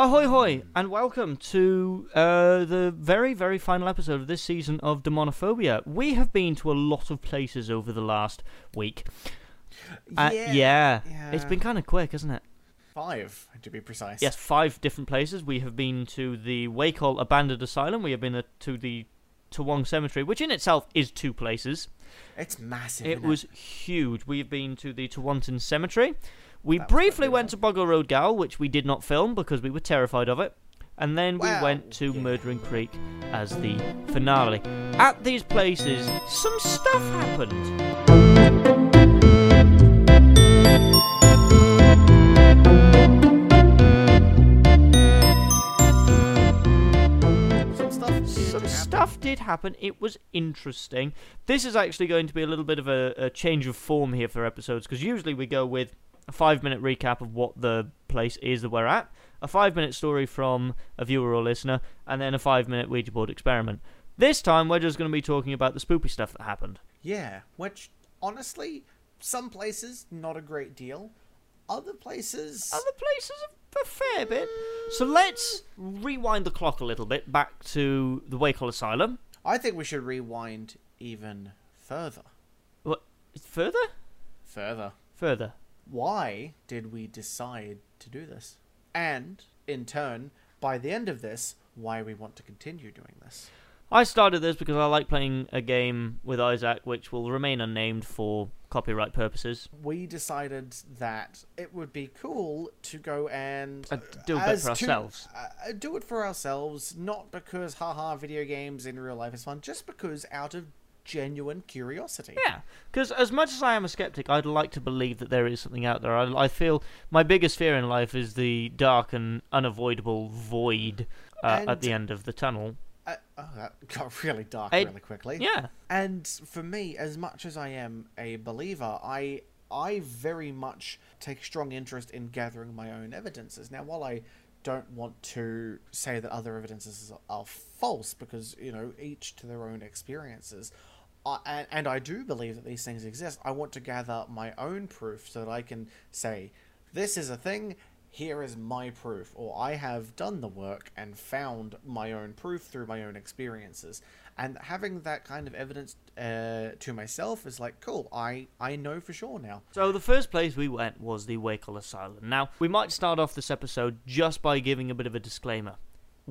Ahoy, hoy, and welcome to uh, the very, very final episode of this season of Demonophobia. We have been to a lot of places over the last week. Uh, yeah, yeah, yeah. it's been kind of quick, hasn't it? Five, to be precise. Yes, five different places. We have been to the Wacol Abandoned Asylum. We have been uh, to the Toowong Cemetery, which in itself is two places. It's massive. It isn't was huge. We've been to the Tewantin Cemetery. We That briefly went to. Boggo Road Gal, which we did not film because we were terrified of it. And then we Well, went to yeah. Murdering Creek as the finale. At these places, some stuff happened. Some stuff. did happen. stuff did happen. It was interesting. This is actually going to be a little bit of a, a change of form here for episodes because usually we go with a five minute recap of what the place is that we're at, a five minute story from a viewer or listener, and then a five minute Ouija board experiment. This time we're just going to be talking about the spoopy stuff that happened. Yeah, which honestly, some places not a great deal. Other places. Other places a, fair bit. So let's rewind the clock a little bit back to the Wacol Asylum. I think we should rewind even further. What? Further? Further. Further. Why did we decide to do this? And in turn, by the end of this, why we want to continue doing this. I started this because I like playing a game with Izaak, which will remain unnamed for copyright purposes. we decided that it would be cool to go and Uh, do as for to- ourselves. uh, do it for ourselves, not because haha video games in real life is fun, just because out of genuine curiosity. Yeah, because as much as I am a skeptic, I'd like to believe that there is something out there. I, I feel my biggest fear in life is the dark and unavoidable void uh, at the end of the tunnel. Uh, oh, that got really dark I- really quickly. Yeah, And for me, as much as I am a believer, I I very much take strong interest in gathering my own evidences. Now, while I don't want to say that other evidences are false, because you know each to their own experiences, And, and I do believe that these things exist. I want to gather my own proof so that I can say this is a thing. Here is my proof, or I have done the work and found my own proof through my own experiences. And having that kind of evidence uh, to myself is like, cool. I I know for sure now. So the first place we went was the Wacol Asylum. Now, we might start off this episode just by giving a bit of a disclaimer.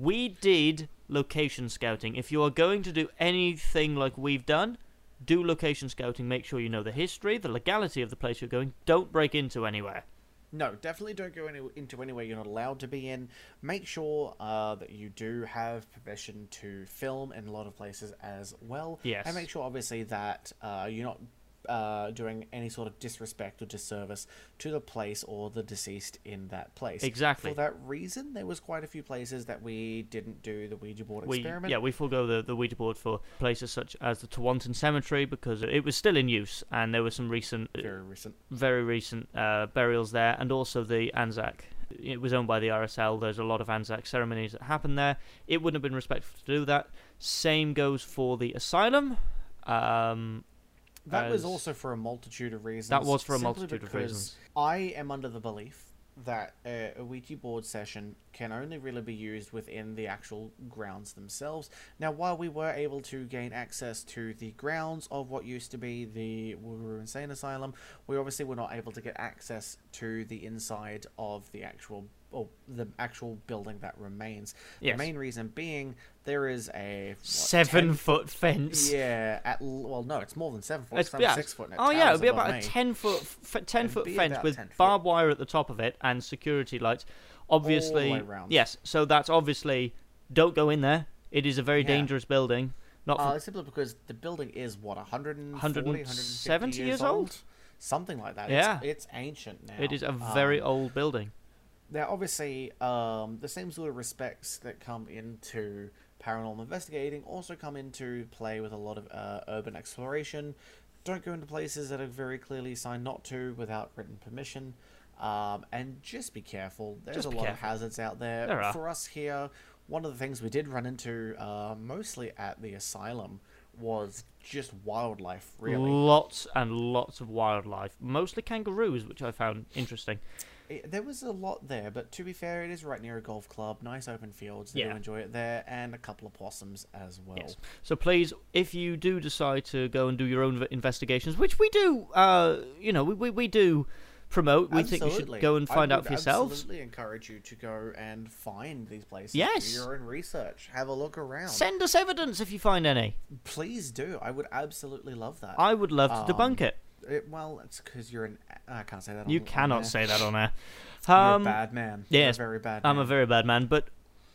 We did location scouting. If you are going to do anything like we've done, do location scouting. Make sure you know the history, the legality of the place you're going. Don't break into anywhere. No, definitely don't go any, into anywhere you're not allowed to be in. Make sure uh, that you do have permission to film in a lot of places as well. Yes. And make sure, obviously, that uh, you're not uh, doing any sort of disrespect or disservice to the place or the deceased in that place. Exactly. For that reason, there was quite a few places that we didn't do the Ouija board We, experiment. yeah, we forego the, the Ouija board for places such as the Tewantin Cemetery because it was still in use and there were some recent Very recent. very recent uh, burials there, and also the Anzac. It was owned by the RSL. There's a lot of Anzac ceremonies that happen there. It wouldn't have been respectful to do that. Same goes for the asylum. Um, That was also for a multitude of reasons. That was for a multitude of reasons. I am under the belief that uh, a Ouija board session can only really be used within the actual grounds themselves. Now, while we were able to gain access to the grounds of what used to be the Woogaroo Insane Asylum, we obviously were not able to get access to the inside of the actual or the actual building that remains. Yes. The main reason being there is a what, seven 10 foot fence. yeah, at l- well, no, it's more than seven foot. It's- It's, yeah. six foot. Oh yeah, it'd be about a ten foot f- ten It'd foot fence with barbed wire at the top of it and security lights. Obviously, yes. So that's obviously don't go in there. It is a very Yeah. dangerous building. Not for Uh, simply because the building is what 140, 170 170 years, years old? old? something like that. Yeah. it's, it's ancient now. it is a very Um, old building. Now, obviously, um, the same sort of respects that come into paranormal investigating also come into play with a lot of uh, urban exploration. Don't go into places that are very clearly signed not to without written permission. Um, and just be careful. There's Just a lot careful. of hazards out there. There. For us here, one of the things we did run into, uh, mostly at the asylum, was just wildlife, really. Lots and lots of wildlife, mostly kangaroos, which I found interesting. It, there was a lot there, but to be fair, it is right near a golf club, nice open fields. Yeah. do enjoy it there, and a couple of possums as well. Yes. So please, if you do decide to go and do your own investigations, which we do, uh, you know, we, we, we do promote, we think you should go and find out for yourselves. Absolutely encourage you to go and find these places. Yes. Do your own research. Have a look around. Send us evidence if you find any. Please do. I would absolutely love that. I would love to debunk Um, it. It- well, it's because you're an. I can't say that. On air. You on, cannot on say that on air. You're Um, a bad man. yes, You're a very bad. I'm a very bad man, but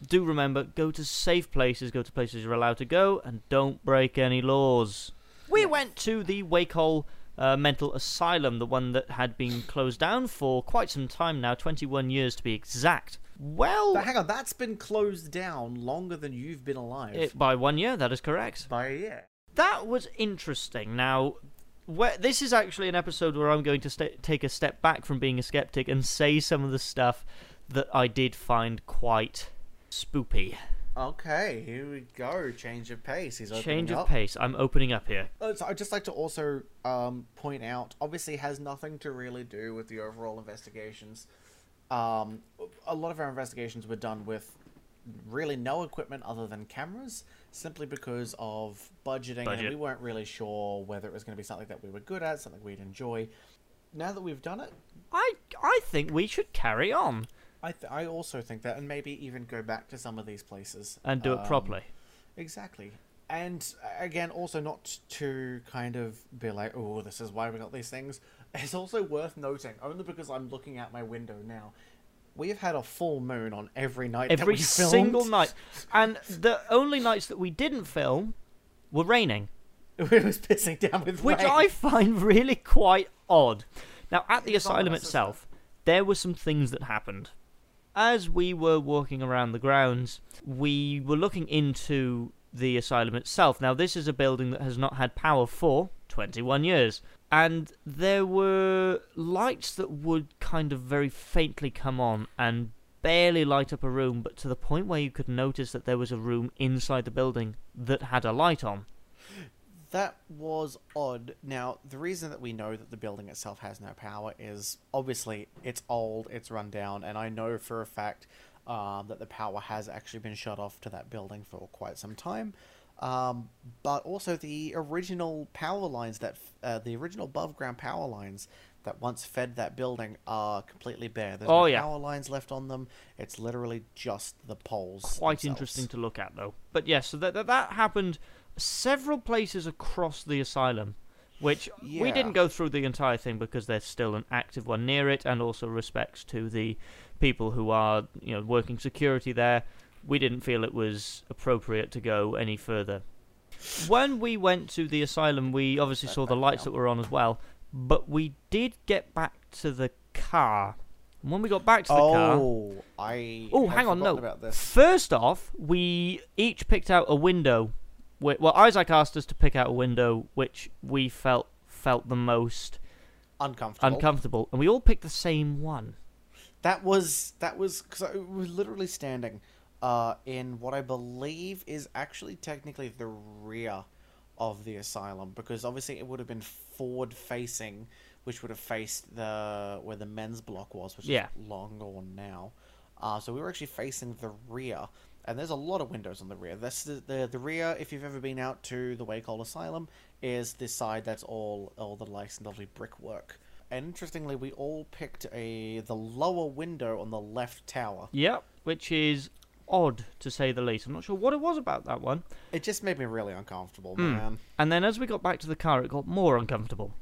do remember, go to safe places, go to places you're allowed to go, and don't break any laws. We went to the Wacol uh, Mental Asylum, the one that had been closed down for quite some time now, 21 years to be exact. Well, But hang on, that's been closed down longer than you've been alive. it, by one year, that is correct. By a year. That was interesting. Now, where, this is actually an episode where I'm going to sta take a step back from being a skeptic and say some of the stuff that I did find quite spoopy. Okay, here we go. Change of pace. He's opening Change of up. pace. I'm opening up here. Uh, so I'd just like to also um, point out, obviously, it has nothing to really do with the overall investigations. Um, a lot of our investigations were done with really no equipment other than cameras, simply because of budgeting, and we weren't really sure whether it was going to be something that we were good at, something we'd enjoy. Now that we've done it, I I think we should carry on I th- I also think that, and maybe even go back to some of these places and do it Um, properly. Exactly. And again, also not to kind of be like, oh, this is why we got these things. It's also worth noting, only because I'm looking out my window now, we have had a full moon on every night. that Every we filmed. single night, and the only nights that we didn't film were raining. it was pissing down with which rain. I find really quite odd. Now, at the It's asylum itself, there were some things that happened. As we were walking around the grounds, we were looking into the asylum itself. Now, this is a building that has not had power for 21 years. And there were lights that would kind of very faintly come on and barely light up a room, but to the point where you could notice that there was a room inside the building that had a light on. That was odd. Now, the reason that we know that the building itself has no power is obviously it's old, it's run down, and I know for a fact um, that the power has actually been shut off to that building for quite some time. Um, but also the original power lines that uh, the original above ground power lines that once fed that building are completely bare. There's Oh, no yeah. power lines left on them. It's literally just the poles. quite themselves. interesting to look at though. But yes, so that, that that happened several places across the asylum, which we didn't go through the entire thing because there's still an active one near it, and also respects to the people who are you know working security there. We didn't feel it was appropriate to go any further. When we went to the asylum, we obviously saw the lights that were on as well, but we did get back to the car. And when we got back to the car, Oh, I. Oh, hang on, no. About this. First off, we each picked out a window. Well, Izaak asked us to pick out a window which we felt felt the most Uncomfortable. uncomfortable, and we all picked the same one. That was that was because I was literally standing uh, in what I believe is actually technically the rear of the asylum because obviously it would have been forward facing, which would have faced the where the men's block was, which Yeah. is long gone now. Uh, so we were actually facing the rear, and there's a lot of windows on the rear. That's the, the the rear. If you've ever been out to the Wacol Asylum, is this side that's all all the nice and lovely brickwork. And interestingly, we all picked a the lower window on the left tower. Yep, which is odd to say the least. I'm not sure what it was about that one. It just made me really uncomfortable, Hmm. man. And then as we got back to the car, it got more uncomfortable.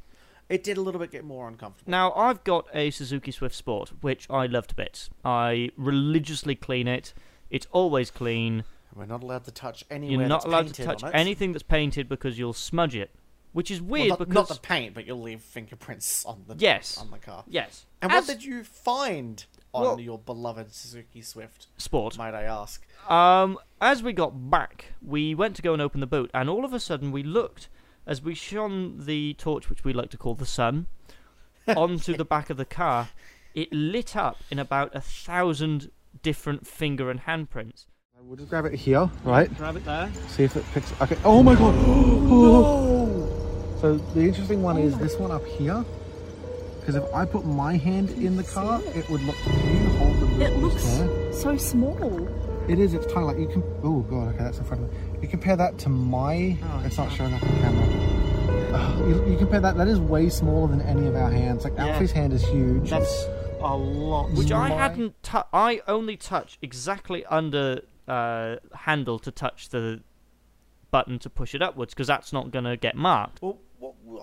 It did a little bit get more uncomfortable. Now, I've got a Suzuki Swift Sport, which I love to bits. I religiously clean it. It's always clean. We're not allowed to touch anywhere. You're not allowed to touch anything that's painted because you'll smudge it. Which is Well, weird not, because not the paint, but you'll leave fingerprints on the Yes. on the car. yes, And As- what did you find on Well- your beloved Suzuki Swift? sport. Might I ask? Um, as we got back, we went to go and open the boot, and all of a sudden we looked as we shone the torch, which we like to call the sun, onto the back of the car. It lit up in about a thousand different finger and handprints. We'll just grab it here, right? Grab it there. See if it picks. Okay. Oh my god! Oh. So the interesting one is this one up here, Because if I put my hand in the car, it would look. Can you hold the It looks there? so small. It is. It's tiny. Like you can. Oh god. Okay, that's in front of me. You compare that to my. it's not showing up on camera. Oh, you, you compare that. That is way smaller than any of our hands. Like Yeah. Alfie's hand is huge. That's a lot. Which I hadn't. tou I only touch exactly under uh, handle to touch the button to push it upwards because that's not gonna get marked. Well, what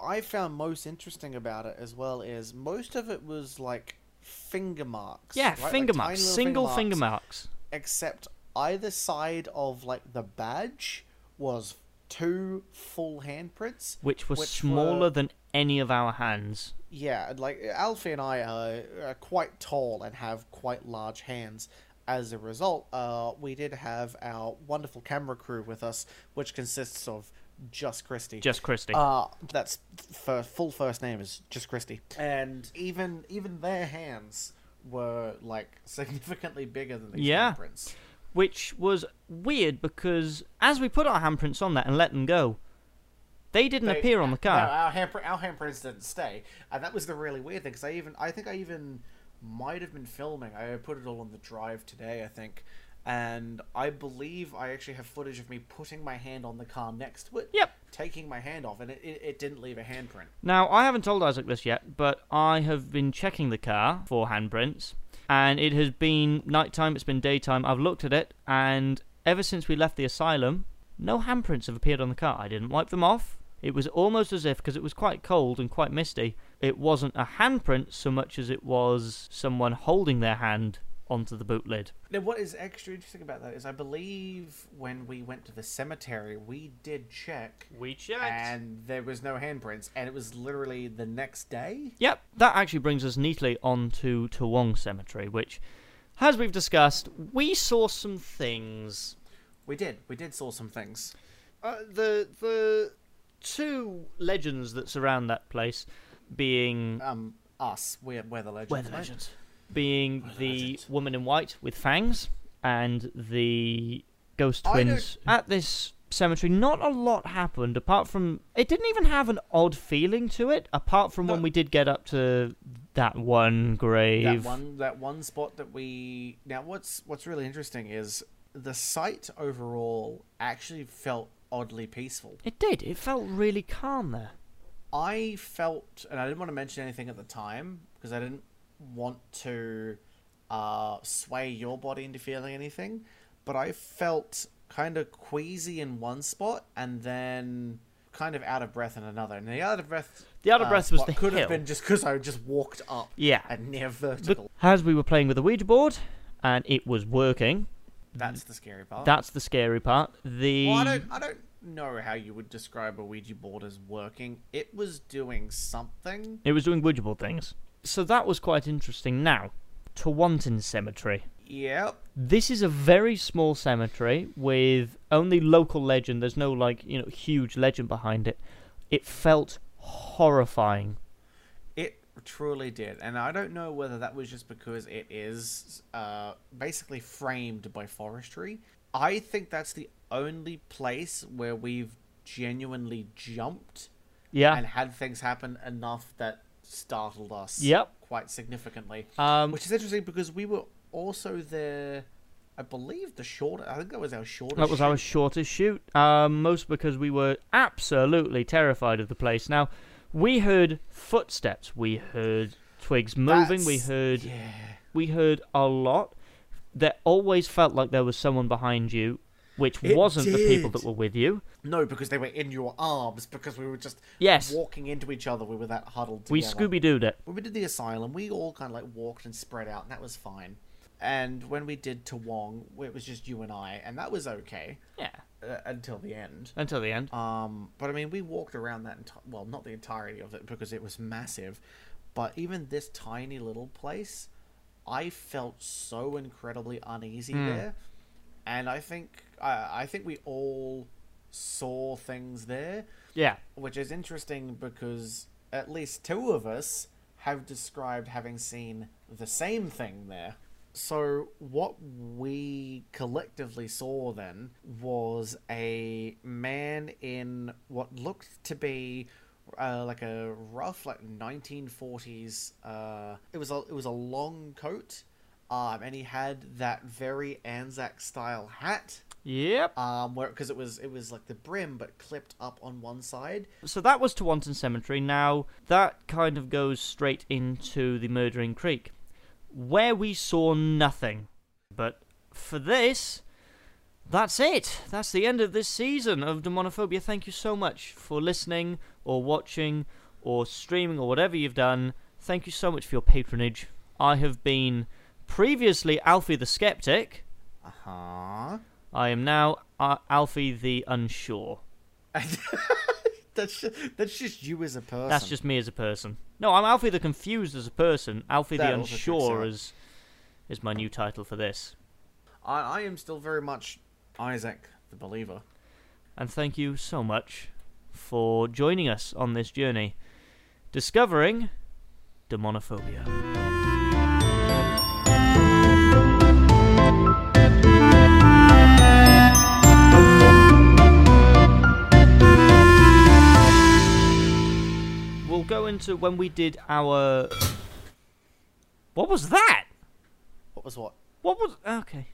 I found most interesting about it as well is most of it was like finger marks. Yeah, right? Finger tiny marks, single finger finger marks. marks. Except either side of like the badge was two full handprints. which were Which smaller were- than any of our hands. Yeah, like Alfie and I are, are quite tall and have quite large hands. As a result, uh, we did have our wonderful camera crew with us, which consists of just Christy. Just Christy. Uh, that's fir- full first name is just Christy. And even even their hands were like significantly bigger than these Yeah. handprints. which was weird because as we put our handprints on that and let them go, they didn't They- appear on the car. No, our handprint, our handprints didn't stay, and that was the really weird thing. Because I even, I think I even might have been filming. I put it all on the drive today, I think, and I believe I actually have footage of me putting my hand on the car next to it. Yep. Taking my hand off, and it, it, it didn't leave a handprint. Now, I haven't told Izaak this yet, but I have been checking the car for handprints, and it has been nighttime, it's been daytime. I've looked at it, and ever since we left the asylum, no handprints have appeared on the car. I didn't wipe them off. It was almost as if, because it was quite cold and quite misty, it wasn't a handprint so much as it was someone holding their hand onto the boot lid. Now, what is extra interesting about that is I believe when we went to the cemetery, we did check, We checked. and there was no handprints, and it was literally the next day. Yep, that actually brings us neatly on to Toowong Cemetery, which, as we've discussed, we saw some things. We did, we did saw some things. Uh, the the two legends that surround that place, being Um, us, we're we're the legends. We're the right? Legends. being the the woman in white with fangs and the ghost twins at this cemetery. Not a lot happened apart from it didn't even have an odd feeling to it. Apart from when we did get up to that one grave. That one, that one spot that we now. What's what's really interesting is the site overall actually felt oddly peaceful. It did. It felt really calm there. I felt, and I didn't want to mention anything at the time because I didn't want to uh, sway your body into feeling anything, but I felt kind of queasy in one spot and then kind of out of breath in another. And the out of breath, The out of breath was the could hill. have been just because I just walked up Yeah. and near But vertical. as we were playing with the Ouija board and it was working, That's the scary part. that's the scary part. The Well, I don't, I don't know how you would describe a Ouija board as working. It was doing something. it was doing Ouija board things. So that was quite interesting. Now, Tewantin Cemetery. Yep. This is a very small cemetery with only local legend. There's no like you know huge legend behind it. It felt horrifying. It truly did, and I don't know whether that was just because it is uh, basically framed by forestry. I think that's the only place where we've genuinely jumped Yeah. and had things happen enough that startled us. Yep. Quite significantly, Um, which is interesting because we were also there. I believe the short. I think that was our shortest. That was our shortest shoot. Um, most because we were absolutely terrified of the place. Now, we heard footsteps. We heard twigs moving. we heard Yeah. we heard a lot. There always felt like there was someone behind you, which It wasn't the people that were with you. No, because they were in your arms. Because we were just Yes. walking into each other. We were that huddled. together. We. Scooby Dooed it. when we did the asylum, we all kind of like walked and spread out, and that was fine. And when we did Toowong, it was just you and I, and that was okay Yeah. uh, until the end. Until the end. Um, but I mean, we walked around that enti- well, not the entirety of it because it was massive, but even this tiny little place, I felt so incredibly uneasy Hmm. there, and I think I I think we all saw things there Yeah. which is interesting because at least two of us have described having seen the same thing there. So, what we collectively saw then was a man in what looked to be uh, like a rough like 1940s. Uh, it was a it was a long coat, um, and he had that very Anzac style hat. Yep. Um, where because it was it was like the brim but clipped up on one side. So that was Tewantin Cemetery. Now that kind of goes straight into the Murdering Creek, where we saw nothing. But for this, that's it. That's the end of this season of Demonophobia. Thank you so much for listening or watching or streaming or whatever you've done. Thank you so much for your patronage. I have been previously Alfie the Skeptic. Uh huh. I am now uh, Alfie the Unsure. that's just, that's just you as a person. That's just me as a person. No, I'm Alfie the Confused as a person. Alfie That the Unsure is is my new title for this. I, I am still very much Izaak the believer. And thank you so much for joining us on this journey, discovering demonophobia. Go into when we did our. What was that? What was what? What was. Okay.